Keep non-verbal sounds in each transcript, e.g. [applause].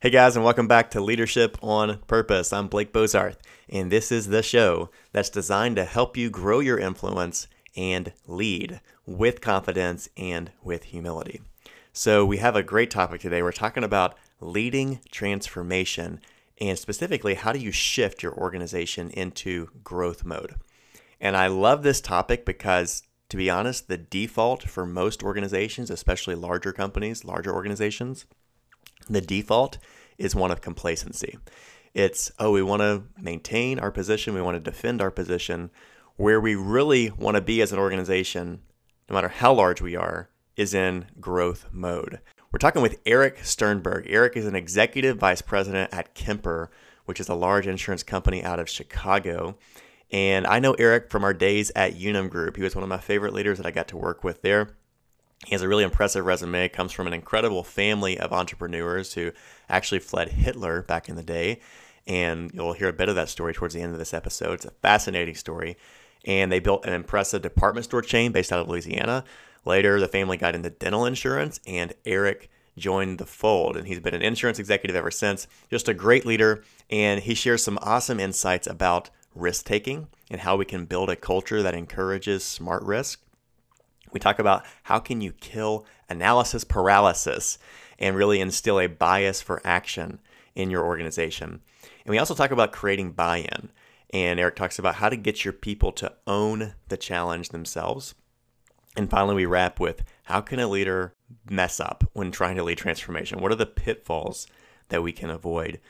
Hey guys, and welcome back to Leadership on Purpose. I'm Blake Bozarth, and this is the show that's designed to help you grow your influence and lead with confidence and with humility. So, we have a great topic today. We're talking about leading transformation and specifically, how do you shift your organization into growth mode? And I love this topic because, to be honest, the default for most organizations, especially larger companies, larger organizations, the default is one of complacency. It's, oh, we want to maintain our position, we want to defend our position. Where we really want to be as an organization, no matter how large we are, is in growth mode. We're talking with Eric Sternberg. Eric is an executive vice president at Kemper, which is a large insurance company out of Chicago. And I know Eric from our days at Unum Group. He was one of my favorite leaders that I got to work with there. He has a really impressive resume, comes from an incredible family of entrepreneurs who actually fled Hitler back in the day. And you'll hear a bit of that story towards the end of this episode. It's a fascinating story. And they built an impressive department store chain based out of Louisiana. Later, the family got into dental insurance, and Eric joined the fold. And he's been an insurance executive ever since. Just a great leader. And he shares some awesome insights about risk taking and how we can build a culture that encourages smart risk. We talk about how can you kill analysis paralysis and really instill a bias for action in your organization. And we also talk about creating buy-in. And Eric talks about how to get your people to own the challenge themselves. And finally, we wrap with how can a leader mess up when trying to lead transformation? What are the pitfalls that we can avoid?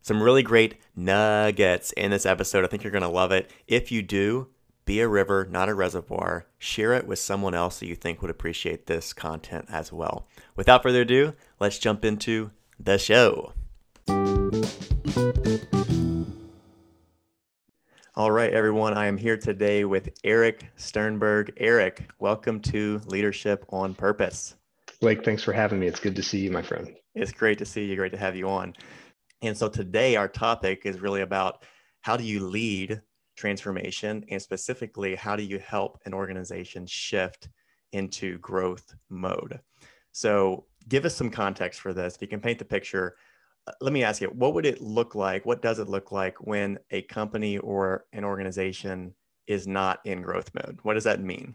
Some really great nuggets in this episode. I think you're going to love it. If you do, be a river, not a reservoir. Share it with someone else that you think would appreciate this content as well. Without further ado, let's jump into the show. All right, everyone. I am here today with Eric Sternberg. Eric, welcome to Leadership on Purpose. Blake, thanks for having me. It's good to see you, my friend. It's great to see you. Great to have you on. And so today, our topic is really about how do you lead transformation and specifically how do you help an organization shift into growth mode? So give us some context for this. If you can paint the picture uh, let me ask you what would it look like what does it look like when a company or an organization is not in growth mode? What does that mean?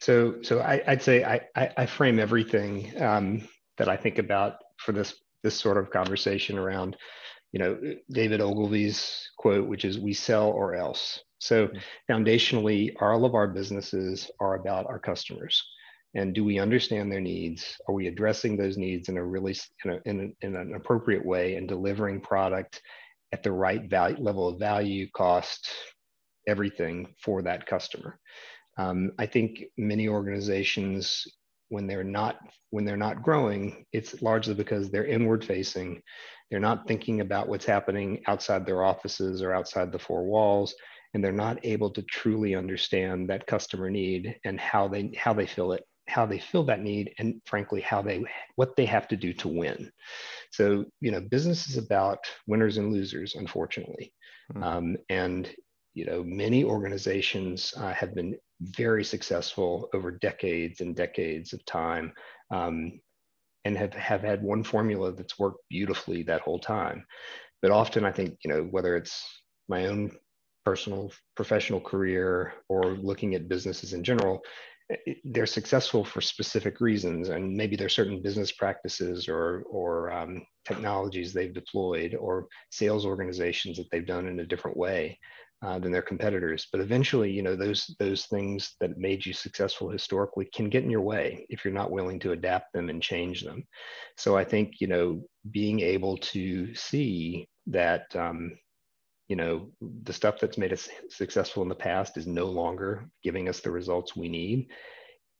So so I, would say I, I, I frame everything um, that i think about for this this sort of conversation around you know, David Ogilvy's quote, which is, we sell or else. So mm-hmm. foundationally, all of our businesses are about our customers. And do we understand their needs? Are we addressing those needs in a really in, a, in, a, in an appropriate way and delivering product at the right value level of value, cost, everything for that customer? Um, I think many organizations when they're not when they're not growing it's largely because they're inward facing they're not thinking about what's happening outside their offices or outside the four walls and they're not able to truly understand that customer need and how they how they feel it how they feel that need and frankly how they what they have to do to win. So you know business is about winners and losers unfortunately. Mm-hmm. um, and you know many organizations uh, have been very successful over decades and decades of time. Um, and have, have had one formula that's worked beautifully that whole time. But often I think, you know, whether it's my own personal professional career or looking at businesses in general, they're successful for specific reasons and maybe there's certain business practices or or um, technologies they've deployed or sales organizations that they've done in a different way uh, than their competitors. But eventually, you know, those those things that made you successful historically can get in your way if you're not willing to adapt them and change them. So I think you know being able to see that um, you know the stuff that's made us successful in the past is no longer giving us the results we need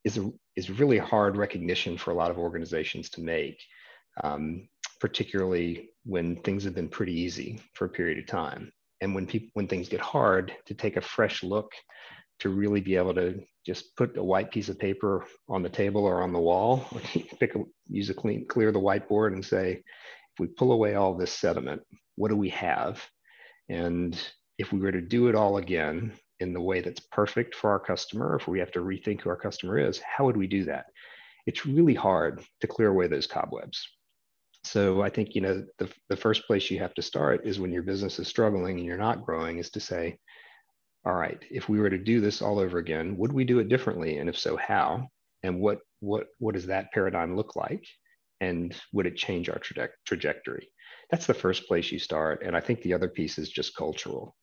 is a, is really hard recognition for a lot of organizations to make. Um, particularly when things have been pretty easy for a period of time and when people when things get hard to take a fresh look to really be able to just put a white piece of paper on the table or on the wall [laughs] pick a, use a clean clear the whiteboard and say if we pull away all this sediment what do we have? And if we were to do it all again in the way that's perfect for our customer if we have to rethink who our customer is how would we do that? It's really hard to clear away those cobwebs so I think you know the the first place you have to start is when your business is struggling and you're not growing is to say, all right, if we were to do this all over again, would we do it differently? And if so, how? And what what what does that paradigm look like? And would it change our traje- trajectory? That's the first place you start. And I think the other piece is just cultural.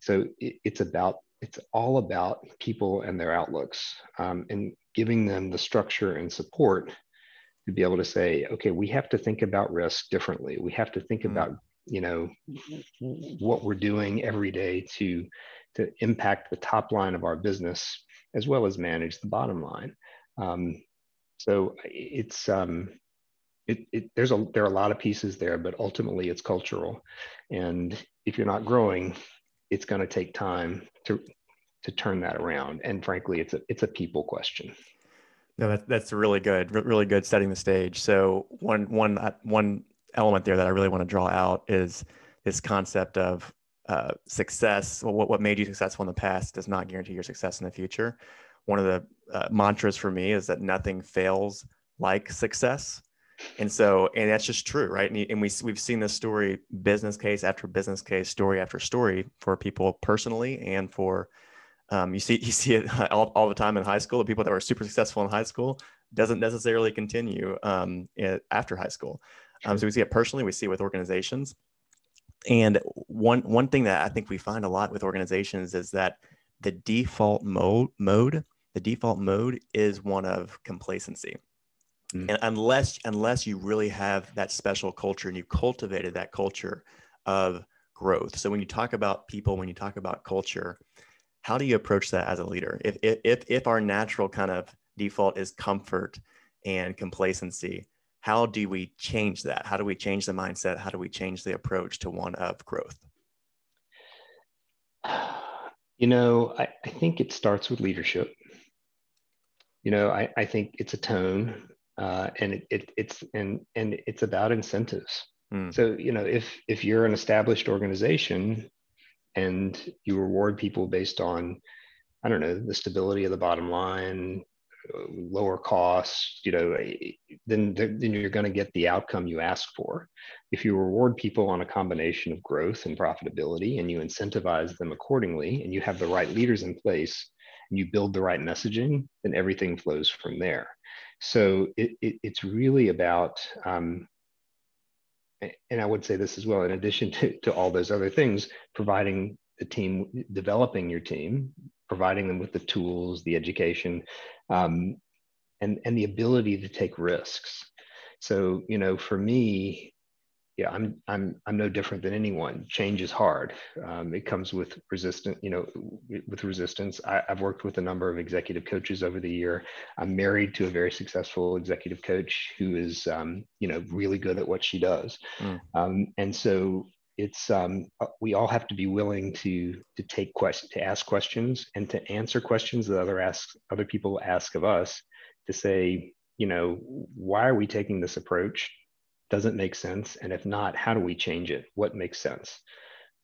So it, it's about it's all about people and their outlooks um, and giving them the structure and support to be able to say, okay, we have to think about risk differently. We have to think mm about you know what we're doing every day to to impact the top line of our business as well as manage the bottom line. Um, so it's um, it, it, there's a there are a lot of pieces there, but ultimately it's cultural, and if you're not growing, it's going to take time to to turn that around. And frankly, it's a it's a people question. No, that, that's really good, really good setting the stage. So one one uh, one element there that I really want to draw out is this concept of uh, success. What what made you successful in the past does not guarantee your success in the future. One of the uh, mantras for me is that nothing fails like success. And so, and that's just true, right? And, and we we've seen this story, business case after business case, story after story, for people personally and for um, you see [laughs] you see it [laughs] all, all the time in high school. The people that were super successful in high school doesn't necessarily continue um, after high school. Um, so we see it personally. We see it with organizations. And one one thing that I think we find a lot with organizations is that the default mode mode the default mode is one of complacency. Mm. And unless unless you really have that special culture and you cultivated that culture of growth. So when you talk about people, when you talk about culture, how do you approach that as a leader? If if if our natural kind of default is comfort and complacency how do we change that? How do we change the mindset? How do we change the approach to one of growth? You know i, I think it starts with leadership. You know i, I think it's a tone uh, and it, it, it's and and it's about incentives. Mm. so you know if if you're an established organization and you reward people based on i don't know the stability of the bottom line lower costs you know then then you're going to get the outcome you ask for. If you reward people on a combination of growth and profitability and you incentivize them accordingly and you have the right leaders in place and you build the right messaging then everything flows from there. So it, it, it's really about um, and I would say this as well, in addition to, to all those other things, providing the team, developing your team, providing them with the tools, the education, um, and, and the ability to take risks. So, you know, for me, yeah, I'm I'm I'm no different than anyone. Change is hard. Um, it comes with resistance, you know, with resistance. I, have worked with a number of executive coaches over the year. I'm married to a very successful executive coach who is, um, you know, really good at what she does. Mm. Um, and so it's um, uh, we all have to be willing to to take questions, to ask questions, and to answer questions that other ask other people ask of us. To say, you know, why are we taking this approach? Does it make sense? And if not, how do we change it? What makes sense?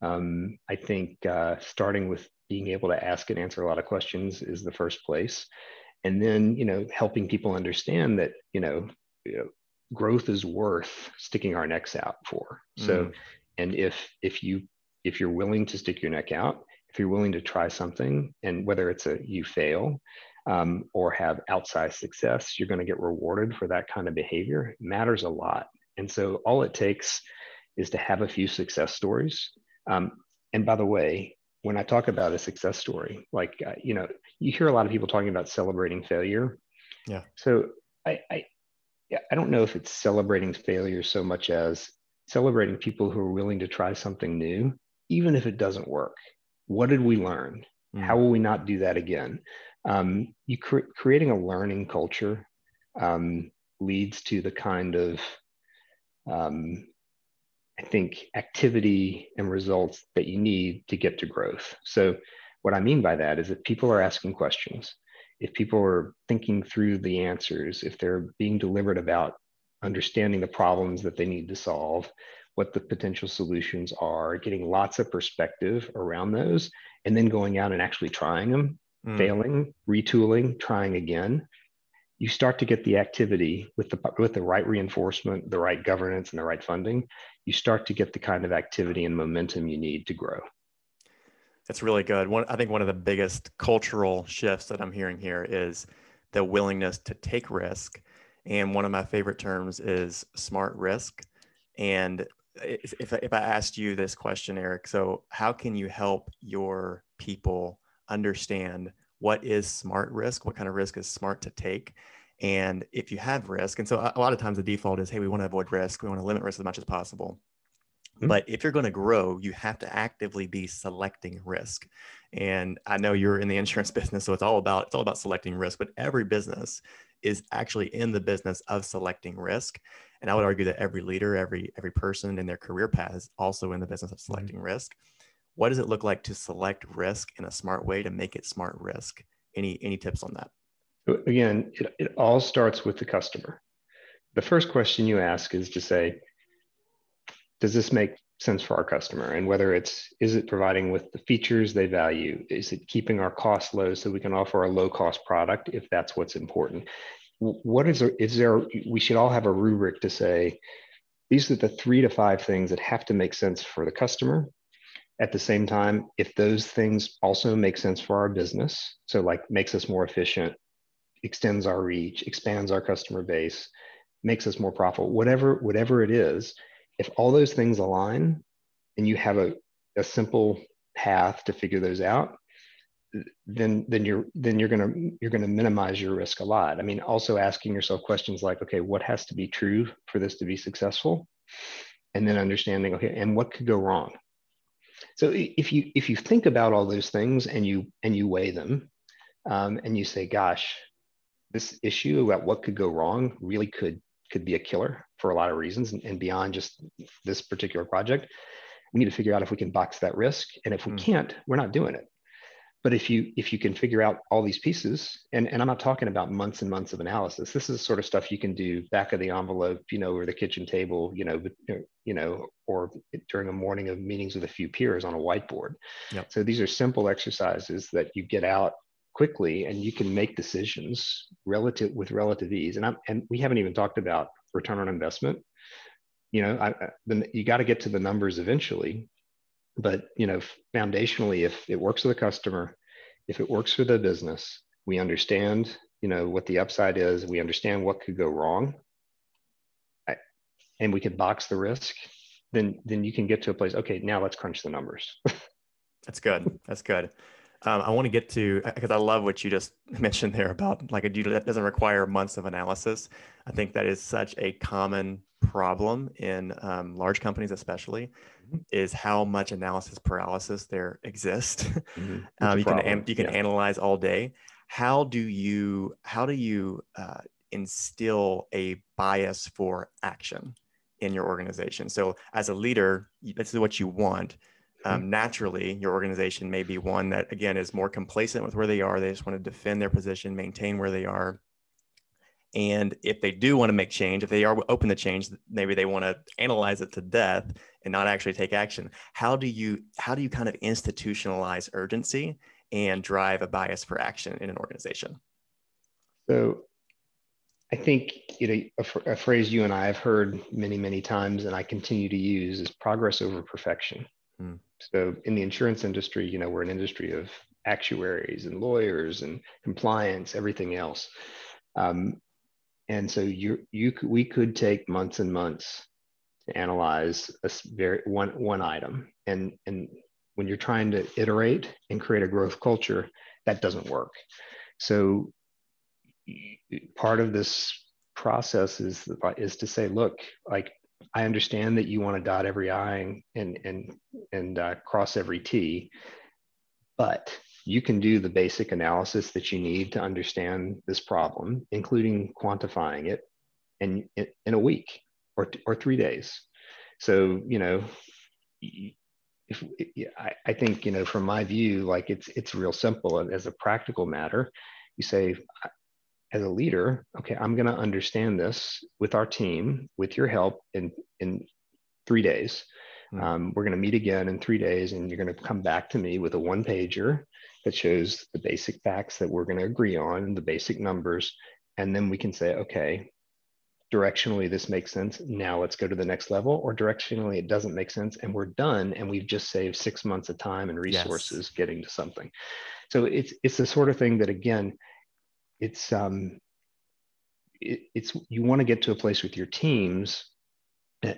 Um, I think uh, starting with being able to ask and answer a lot of questions is the first place. And then, you know, helping people understand that, you know, you know growth is worth sticking our necks out for. So, mm. and if, if you, if you're willing to stick your neck out, if you're willing to try something and whether it's a, you fail, um, or have outsized success, you're going to get rewarded for that kind of behavior it matters a lot. And so all it takes is to have a few success stories. Um, and by the way, when I talk about a success story, like, uh, you know, you hear a lot of people talking about celebrating failure. Yeah. So I, I, I don't know if it's celebrating failure so much as celebrating people who are willing to try something new, even if it doesn't work. What did we learn? Mm. How will we not do that again? Um, you cre- creating a learning culture um, leads to the kind of um, I think, activity and results that you need to get to growth. So, what I mean by that is if people are asking questions, if people are thinking through the answers, if they're being deliberate about understanding the problems that they need to solve, what the potential solutions are, getting lots of perspective around those, and then going out and actually trying them, mm. failing, retooling, trying again, you start to get the activity with the with the right reinforcement, the right governance, and the right funding. You start to get the kind of activity and momentum you need to grow. That's really good. One, I think one of the biggest cultural shifts that I'm hearing here is the willingness to take risk. And one of my favorite terms is smart risk. And if, if I asked you this question, Eric, so how can you help your people understand what is smart risk? What kind of risk is smart to take? And if you have risk, and so a lot of times the default is, hey, we want to avoid risk, we want to limit risk as much as possible. Mm-hmm. But if you're going to grow, you have to actively be selecting risk. And I know you're in the insurance [laughs] business, so it's all about it's all about selecting risk. But every business is actually in the business of selecting risk. And I would argue that every leader, every every person in their career path is also in the business of mm-hmm. selecting mm-hmm. risk. What does it look like to select risk in a smart way to make it smart risk? Any any tips on that? Again, it, it all starts with the customer. The first question you ask is to say, does this make sense for our customer? And whether it's is it providing with the features they value? Is it keeping our costs low so we can offer a low cost product if that's what's important? What is there, is there we should all have a rubric to say these are the three to five things that have to make sense for the customer at the same time if those things also make sense for our business so like makes us more efficient extends our reach expands our customer base makes us more profitable whatever whatever it is if all those things align and you have a, a simple path to figure those out then then you're then you're to you're to minimize your risk a lot. I mean also asking yourself questions like okay what has to be true for this to be successful? And then understanding okay and what could go wrong so if you if you think about all those things and you and you weigh them um, and you say gosh this issue about what could go wrong really could could be a killer for a lot of reasons and, and, beyond just this particular project we need to figure out if we can box that risk and if we mm. can't we're not doing it but if you if you can figure out all these pieces and, and i'm not talking about months and months of analysis. This is sort of stuff you can do back of the envelope you know or the kitchen table you know er, you know or during a morning of meetings with a few peers on a whiteboard. Yep. so these are simple exercises that you get out quickly and you can make decisions relative with relative ease. And I'm, and we haven't even talked about return on investment. You know I, I, you got to get to the numbers eventually but you know foundationally if it works for the customer if it works for the business we understand you know what the upside is we understand what could go wrong and we can box the risk then then you can get to a place okay now let's crunch the numbers. [laughs] That's good. That's good um, I want to get to because I love what you just [laughs] mentioned there about like a deal that doesn't require months of analysis. I think that is such a common problem in um, large companies, especially, mm-hmm. is how much analysis paralysis there exists. Mm-hmm. [laughs] um, you can you can yeah. analyze all day. How do you how do you uh, instill a bias for action in your organization? So as a leader, this is what you want. Um, naturally your organization may be one that again is more complacent with where they are. They just want to defend their position maintain where they are. And if they do want to make change if they are open to change maybe they want to analyze it to death and not actually take action. How do you how do you kind of institutionalize urgency and drive a bias for action in an organization? So I think you know a, a, phrase you and I have heard many, many times, and I continue to use is progress over perfection. Hmm. So in the insurance industry, you know, we're an industry of actuaries and lawyers and compliance, everything else. Um, and so you you we could take months and months to analyze a very one one item, and and when you're trying to iterate and create a growth culture, that doesn't work. So part of this process is is to say, look, like I understand that you want to dot every I and and and uh, cross every T, but you can do the basic analysis that you need to understand this problem, including quantifying it, in in a week or or three days. So you know, if I, I think you know from my view, like it's it's real simple as a practical matter. You say as a leader, okay, I'm going to understand this with our team, with your help in in three days. Mm-hmm. Um, we're going to meet again in three days, and you're going to come back to me with a one pager that shows the basic facts that we're going to agree on, the basic numbers, and then we can say, okay, directionally this makes sense. Now let's go to the next level, or directionally it doesn't make sense, and we're done, and we've just saved six months of time and resources yes. getting to something. So it's it's the sort of thing that again, it's um, it, it's you want to get to a place with your teams,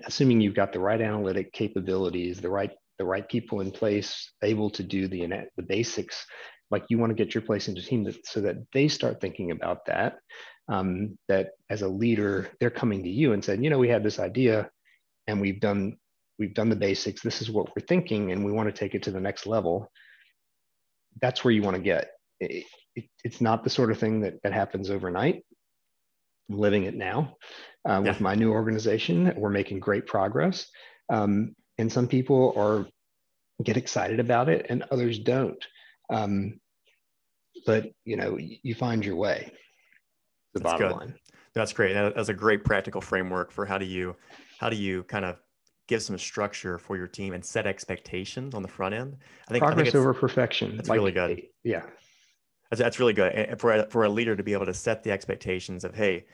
assuming you've got the right analytic capabilities, the right the right people in place, able to do the the basics. Like you want to get your place into team that, so that they start thinking about that. Um, that as a leader, they're coming to you and saying, you know, we had this idea, and we've done we've done the basics. This is what we're thinking, and we want to take it to the next level. That's where you want to get. It, it, it's not the sort of thing that that happens overnight. I'm living it now uh, yeah. with my new organization. We're making great progress. Um, and some people are get excited about it and others don't. Um, but you know, you find your way. The That's bottom good. line. That's great. That's a great practical framework for how do you how do you kind of give some structure for your team and set expectations on the front end. I think progress I think over perfection. That's like, really good. Yeah, that's, that's really good. And for a, for a leader to be able to set the expectations of, hey,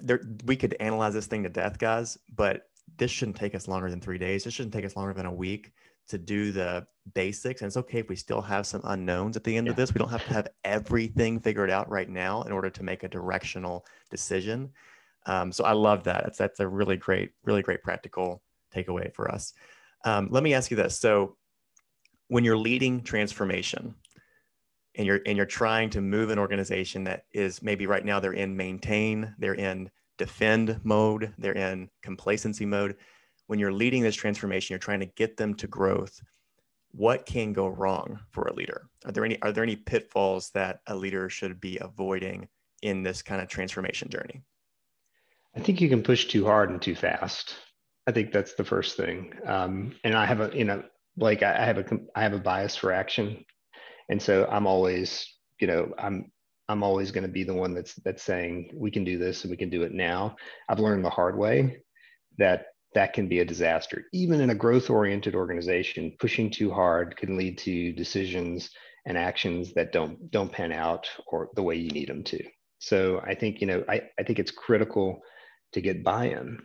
there, we could analyze this thing to death, guys, but this shouldn't take us longer than three days. This shouldn't take us longer than a week to do the basics. And it's okay if we still have some unknowns at the end yeah. of this. We don't have to have everything figured out right now in order to make a directional decision. Um, so I love that. That's that's a really great, really great practical takeaway for us. Um, let me ask you this: so when you're leading transformation, and you're and you're trying to move an organization that is maybe right now they're in maintain, they're in defend mode, they're in complacency mode. When you're leading this transformation, you're trying to get them to growth. What can go wrong for a leader? Are there any are there any pitfalls that a leader should be avoiding in this kind of transformation journey? I think you can push too hard and too fast. I think that's the first thing. Um, and I have a, you know, like I have a, I have a bias for action, and so I'm always, you know, I'm I'm always going to be the one that's that's saying we can do this and we can do it now. I've learned the hard way that that can be a disaster. Even in a growth oriented organization, pushing too hard can lead to decisions and actions that don't don't pan out or the way you need them to. So I think you know I, I think it's critical to get buy-in,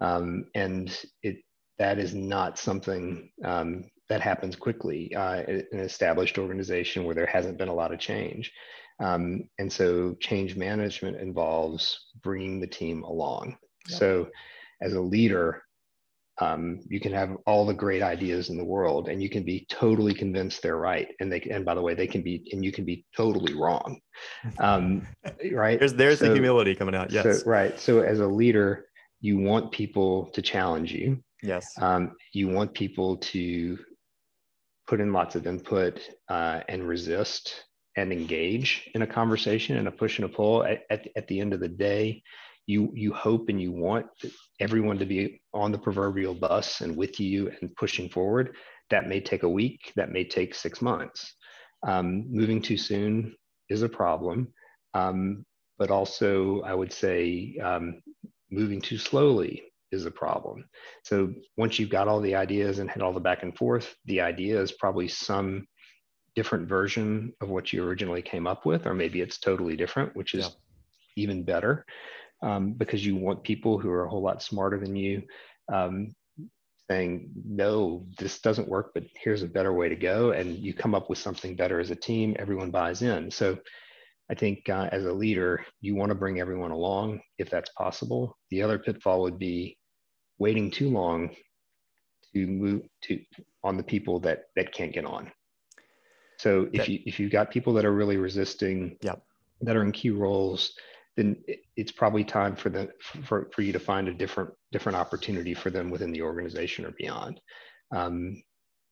um, and it that is not something um, that happens quickly uh, in an established organization where there hasn't been a lot of change. Um, and so change management involves bringing the team along. Yep. So as a leader, um, you can have all the great ideas in the world and you can be totally convinced they're right. And they, and by the way, they can be, and you can be totally wrong. [laughs] Um, right. There's, there's so, the humility coming out. Yes. So, right. So as a leader, you want people to challenge you. Yes. Um, you want people to put in lots of input uh, and resist and engage in a conversation and a push and a pull. At, at, at, the end of the day you you hope and you want everyone to be on the proverbial bus and with you and pushing forward. That may take a week that may take six months. Um, moving too soon is a problem. Um, but also i would say um, moving too slowly is a problem. So once you've got all the ideas and had all the back and forth, the idea is probably some different version of what you originally came up with, or maybe it's totally different, which is yeah. even better um, because you want people who are a whole lot smarter than you um, saying, no, this doesn't work, but here's a better way to go. And you come up with something better as a team, everyone buys in. So I think uh, as a leader, you want to bring everyone along if that's possible. The other pitfall would be waiting too long to move to on the people that that can't get on. So if you if you've got people that are really resisting, yep. that are in key roles, then it's probably time for the for, for you to find a different different opportunity for them within the organization or beyond, um,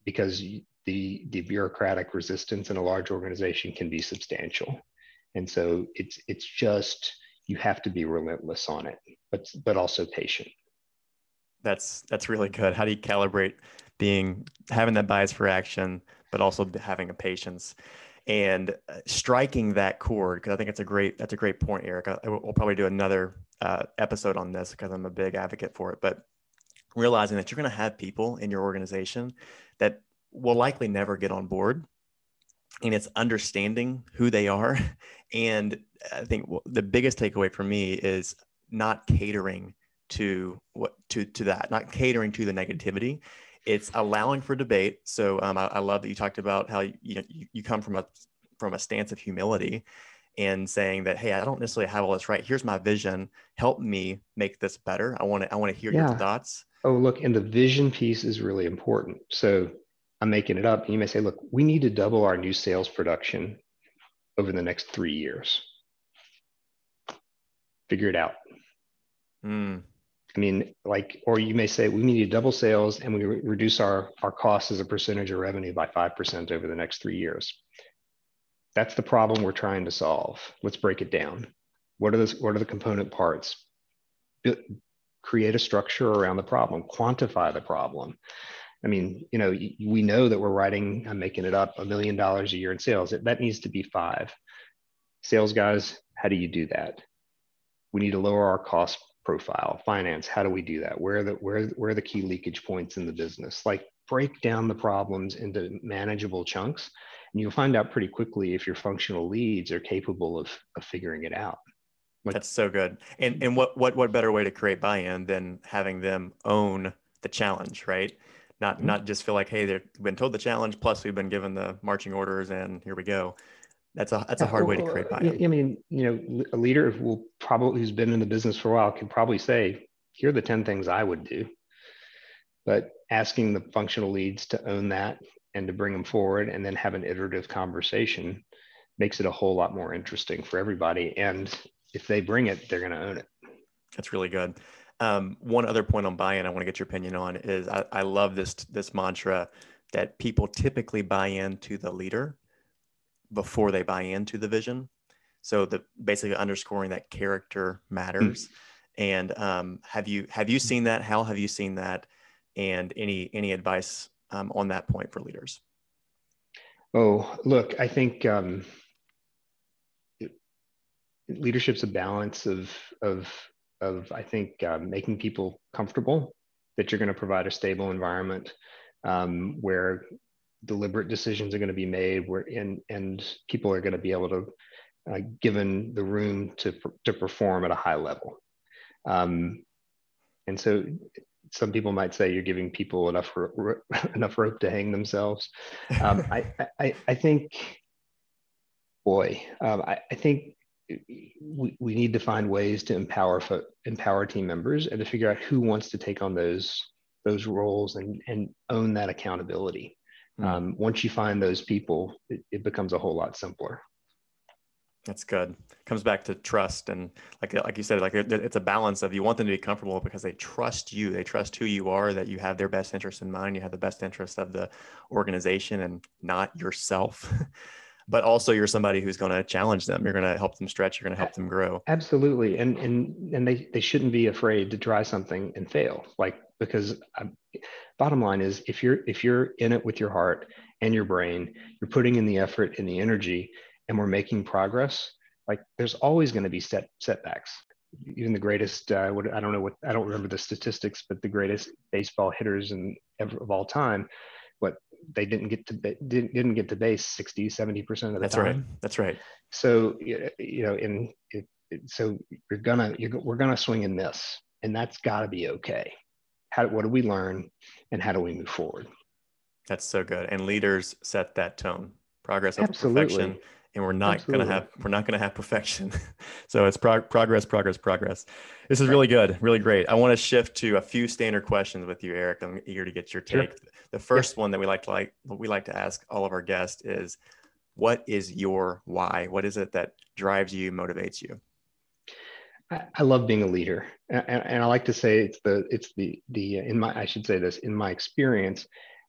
because the the bureaucratic resistance in a large organization can be substantial, and so it's it's just you have to be relentless on it, but but also patient that's that's really good. How do you calibrate being having that bias for action, but also having a patience and uh, striking that chord? Because I think it's a great that's a great point, Eric. I, we'll probably do another uh, episode on this because I'm a big advocate for it. But realizing that you're going to have people in your organization that will likely never get on board and it's understanding who they are. [laughs] And I think the biggest takeaway for me is not catering to what to to that, not catering to the negativity. It's allowing for debate. So um, I, I, love that you talked about how you, you know you, you come from a from a stance of humility and saying that hey i don't necessarily have all this right here's my vision help me make this better i want to i want to hear yeah. your thoughts oh look and the vision piece is really important so i'm making it up And you may say look we need to double our new sales production over the next three years figure it out mm. i mean like or you may say we need to double sales and we re- reduce our our costs as a percentage of revenue by 5% over the next three years that's the problem we're trying to solve. Let's break it down. What are the, what are the component parts? create a structure around the problem, quantify the problem. I mean, you know, we know that we're writing, I'm making it up, a million dollars a year in sales. That needs to be five. Sales guys, how do you do that? We need to lower our cost profile. Finance, how do we do that? Where are the where, where are the key leakage points in the business? Like break down the problems into manageable chunks and you'll find out pretty quickly if your functional leads are capable of, of figuring it out. Like, That's so good. And and what what what better way to create buy-in than having them own the challenge, right? Not mm-hmm. not just feel like, hey, they've been told the challenge, plus we've been given the marching orders, and here we go. That's a that's a hard way to create buy-in. I mean, you know, a leader will probably who's been in the business for a while can probably say, here are the 10 things I would do. But asking the functional leads to own that and to bring them forward and then have an iterative conversation makes it a whole lot more interesting for everybody. And if they bring it, they're going to own it. That's really good. Um, one other point on buy-in I want to get your opinion on is I, I love this this mantra that people typically buy into the leader before they buy into the vision. So the basically underscoring that character matters. Mm-hmm. And um, have you have you seen that? How have you seen that? And any any advice um, on that point for leaders? Oh, look, I think um, leadership's a balance of of of I think uh, making people comfortable that you're going to provide a stable environment um, where deliberate decisions are going to be made, where and and people are going to be able to, uh, given the room to to perform at a high level. Um, and so some people might say you're giving people enough ro- [laughs] enough rope to hang themselves. Um, [laughs] I, I, I think, boy, um, I, I think we, we need to find ways to empower fo- empower team members and to figure out who wants to take on those those roles and and own that accountability. Mm. Um, once you find those people, it, it becomes a whole lot simpler. That's good. Comes back to trust and like like you said, like it's a balance of you want them to be comfortable because they trust you. They trust who you are, that you have their best interest in mind. You have the best interest of the organization and not yourself. [laughs] but also you're somebody who's going to challenge them. You're going to help them stretch. You're going to help them grow. Absolutely, and and and they they shouldn't be afraid to try something and fail. Like because um, bottom line is if you're if you're in it with your heart and your brain, you're putting in the effort and the energy and we're making progress, like there's always going to be set setbacks. Even the greatest, uh, what I don't know what I don't remember the statistics, but the greatest baseball hitters in ever, of all time, what they didn't get to didn't, didn't get to base 60 70 percent of the that's time. right. That's right. So you know in it, so you're gonna you're, we're gonna swing and miss and that's got to be okay. How what do we learn and how do we move forward? That's so good. And leaders set that tone. Progress over Absolutely. perfection and we're not going to have we're not going to have perfection. [laughs] So it's prog- progress progress progress. This is really good really great. I want to shift to a few standard questions with you eric. I'm eager to get your take. Sure. the first yeah. one that we like to like we like to ask all of our guests is what is your why? What is it that drives you motivates you? I love being a leader, and, and, I like to say it's the it's the the in my I should say this in my experience,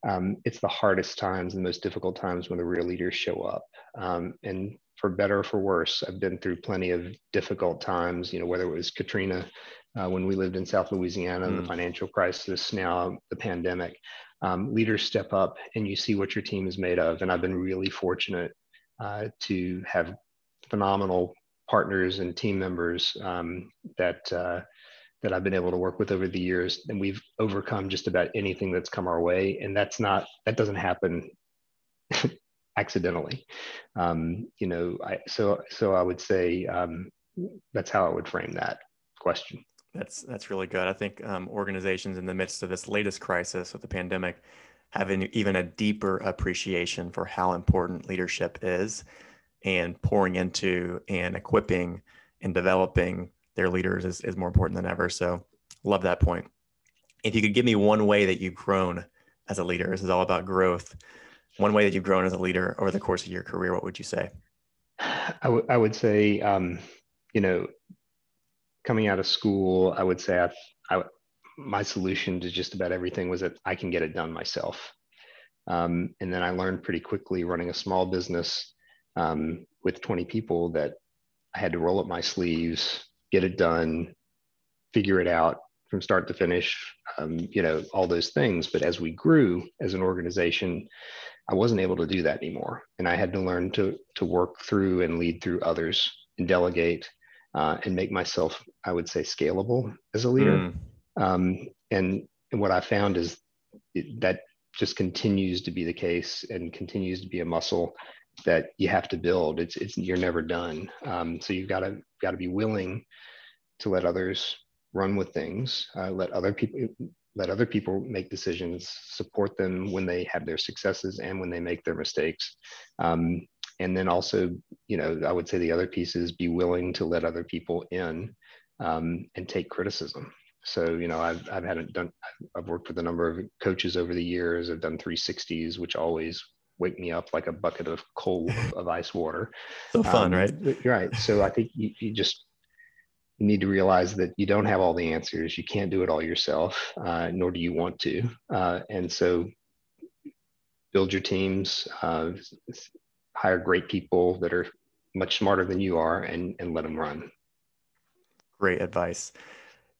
um, it's the hardest times and most difficult times when the real leaders show up. Um, and for better or for worse, I've been through plenty of difficult times, you know, whether it was Katrina uh, when we lived in South Louisiana, mm. the financial crisis, now the pandemic. Um, leaders step up and you see what your team is made of. And I've been really fortunate uh, to have phenomenal partners and team members um, that uh, that I've been able to work with over the years, and we've overcome just about anything that's come our way. And that's not that doesn't happen [laughs] accidentally. Um, you know, I, so so I would say um, that's how I would frame that question. That's that's really good. I think um, organizations in the midst of this latest crisis with the pandemic have an, even a deeper appreciation for how important leadership is, and pouring into and equipping and developing their leaders is, is more important than ever. So, love that point. If you could give me one way that you've grown as a leader, this is all about growth. One way that you've grown as a leader over the course of your career, what would you say? I, w- I would say, um, you know, coming out of school, I would say I, I, my solution to just about everything was that I can get it done myself. Um, and then I learned pretty quickly running a small business um, with 20 people that I had to roll up my sleeves, get it done, figure it out from start to finish, um, you know, all those things. But as we grew as an organization, I wasn't able to do that anymore. And I had to learn to, to work through and lead through others and delegate uh, and make myself, I would say, scalable as a leader. Mm. Um, and, and what I found is it, that just continues to be the case and continues to be a muscle that you have to build. It's, it's you're never done. Um, so you've got to got to be willing to let others run with things, uh, let other people let other people make decisions, support them when they have their successes and when they make their mistakes. Um, and then also, you know, I would say the other piece is be willing to let other people in um, and take criticism. So, you know, I've, I've had done, I've worked with a number of coaches over the years. I've done 360s, which always wake me up like a bucket of cold [laughs] of ice water. So fun, um, right? Right. So I think you, you, just you need to realize that you don't have all the answers. You can't do it all yourself, uh, nor do you want to. Uh, and so build your teams, uh, hire great people that are much smarter than you are and, and let them run. Great advice.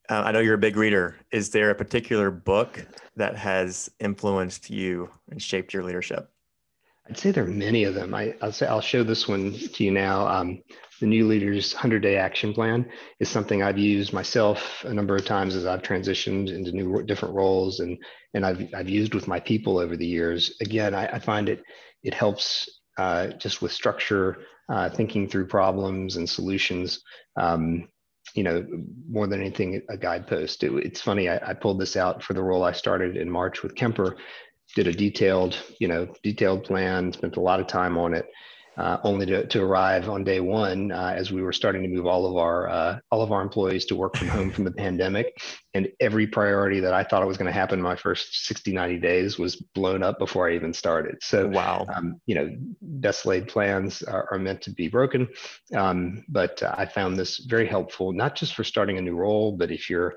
Uh, I know you're a big reader. Is there a particular book that has influenced you and shaped your leadership? I'd say there are many of them. I, will say I'll show this one to you now. Um, the New Leaders 100 Day Action Plan is something I've used myself a number of times as I've transitioned into new different roles, and and I've I've used with my people over the years. Again, I, I find it it helps uh, just with structure, uh, thinking through problems and solutions. Um, you know, more than anything, a guidepost. It, it's funny. I, I, pulled this out for the role I started in March with Kemper. Did a detailed, you know, detailed plan. Spent a lot of time on it uh, only to, to arrive on day one uh, as we were starting to move all of our uh, all of our employees to work from home from the pandemic. And every priority that i thought was going to happen in my first 60 90 days was blown up before i even started. So wow. um, you know best laid plans are, are meant to be broken. Um, but i found this very helpful not just for starting a new role but if you're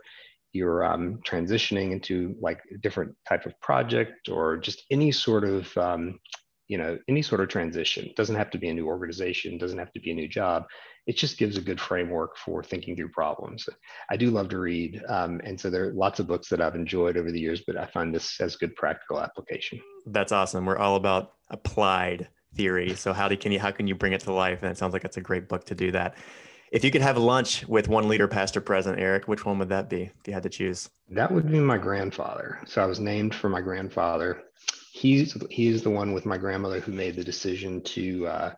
you're um, transitioning into like a different type of project or just any sort of um, you know any sort of transition. Doesn't have to be a new organization doesn't have to be a new job. It just gives a good framework for thinking through problems. I do love to read um, and so there are lots of books that i've enjoyed over the years but i find this has good practical application. That's awesome. We're all about applied theory. So how do can you how can you bring it to life? And it sounds like it's a great book to do that if you could have lunch with one leader past or present eric which one would that be if you had to choose that would be my grandfather so i was named for my grandfather he's he's the one with my grandmother who made the decision to uh,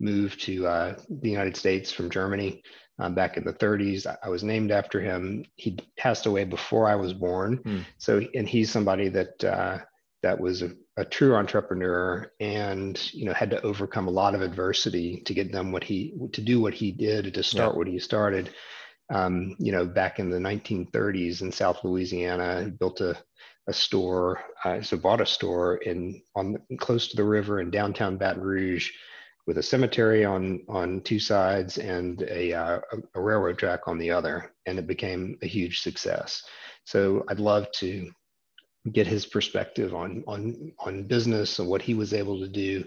move to uh, the United States from Germany um, back in the 30s. I, I, was named after him. He passed away before I was born. Mm. So, and he's somebody that uh, that was a, a, true entrepreneur and you know had to overcome a lot of adversity to get them what he to do what he did to start yeah. what he started. Um, you know, back in the 1930s in South Louisiana, he built a a store, uh, so bought a store in on close to the river in downtown Baton Rouge, with a cemetery on on two sides and a, uh, a railroad track on the other, and it became a huge success. So I'd love to get his perspective on on on business and what he was able to do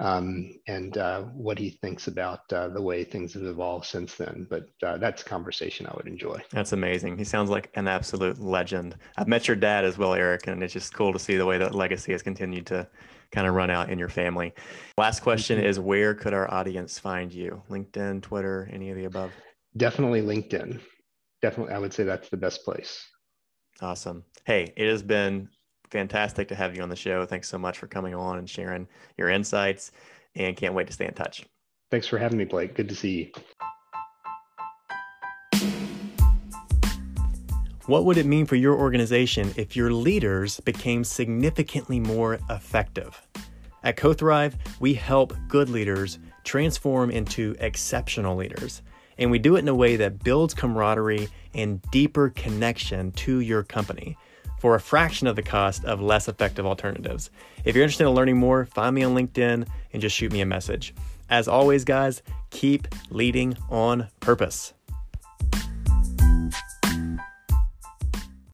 um, and uh, what he thinks about uh, the way things have evolved since then. But uh, that's a conversation I would enjoy. That's amazing. He sounds like an absolute legend. I've met your dad as well, Eric, and it's just cool to see the way that legacy has continued to kind of run out in your family. Last question is where could our audience find you? LinkedIn, Twitter, any of the above? Definitely LinkedIn. Definitely, I would say that's the best place. Awesome. Hey, it has been fantastic to have you on the show. Thanks so much for coming on and sharing your insights, and can't wait to stay in touch. Thanks for having me, Blake. Good to see you. What would it mean for your organization if your leaders became significantly more effective? At CoThrive, we help good leaders transform into exceptional leaders. And we do it in a way that builds camaraderie and deeper connection to your company for a fraction of the cost of less effective alternatives. If you're interested in learning more, find me on LinkedIn and just shoot me a message. As always, guys, keep leading on purpose.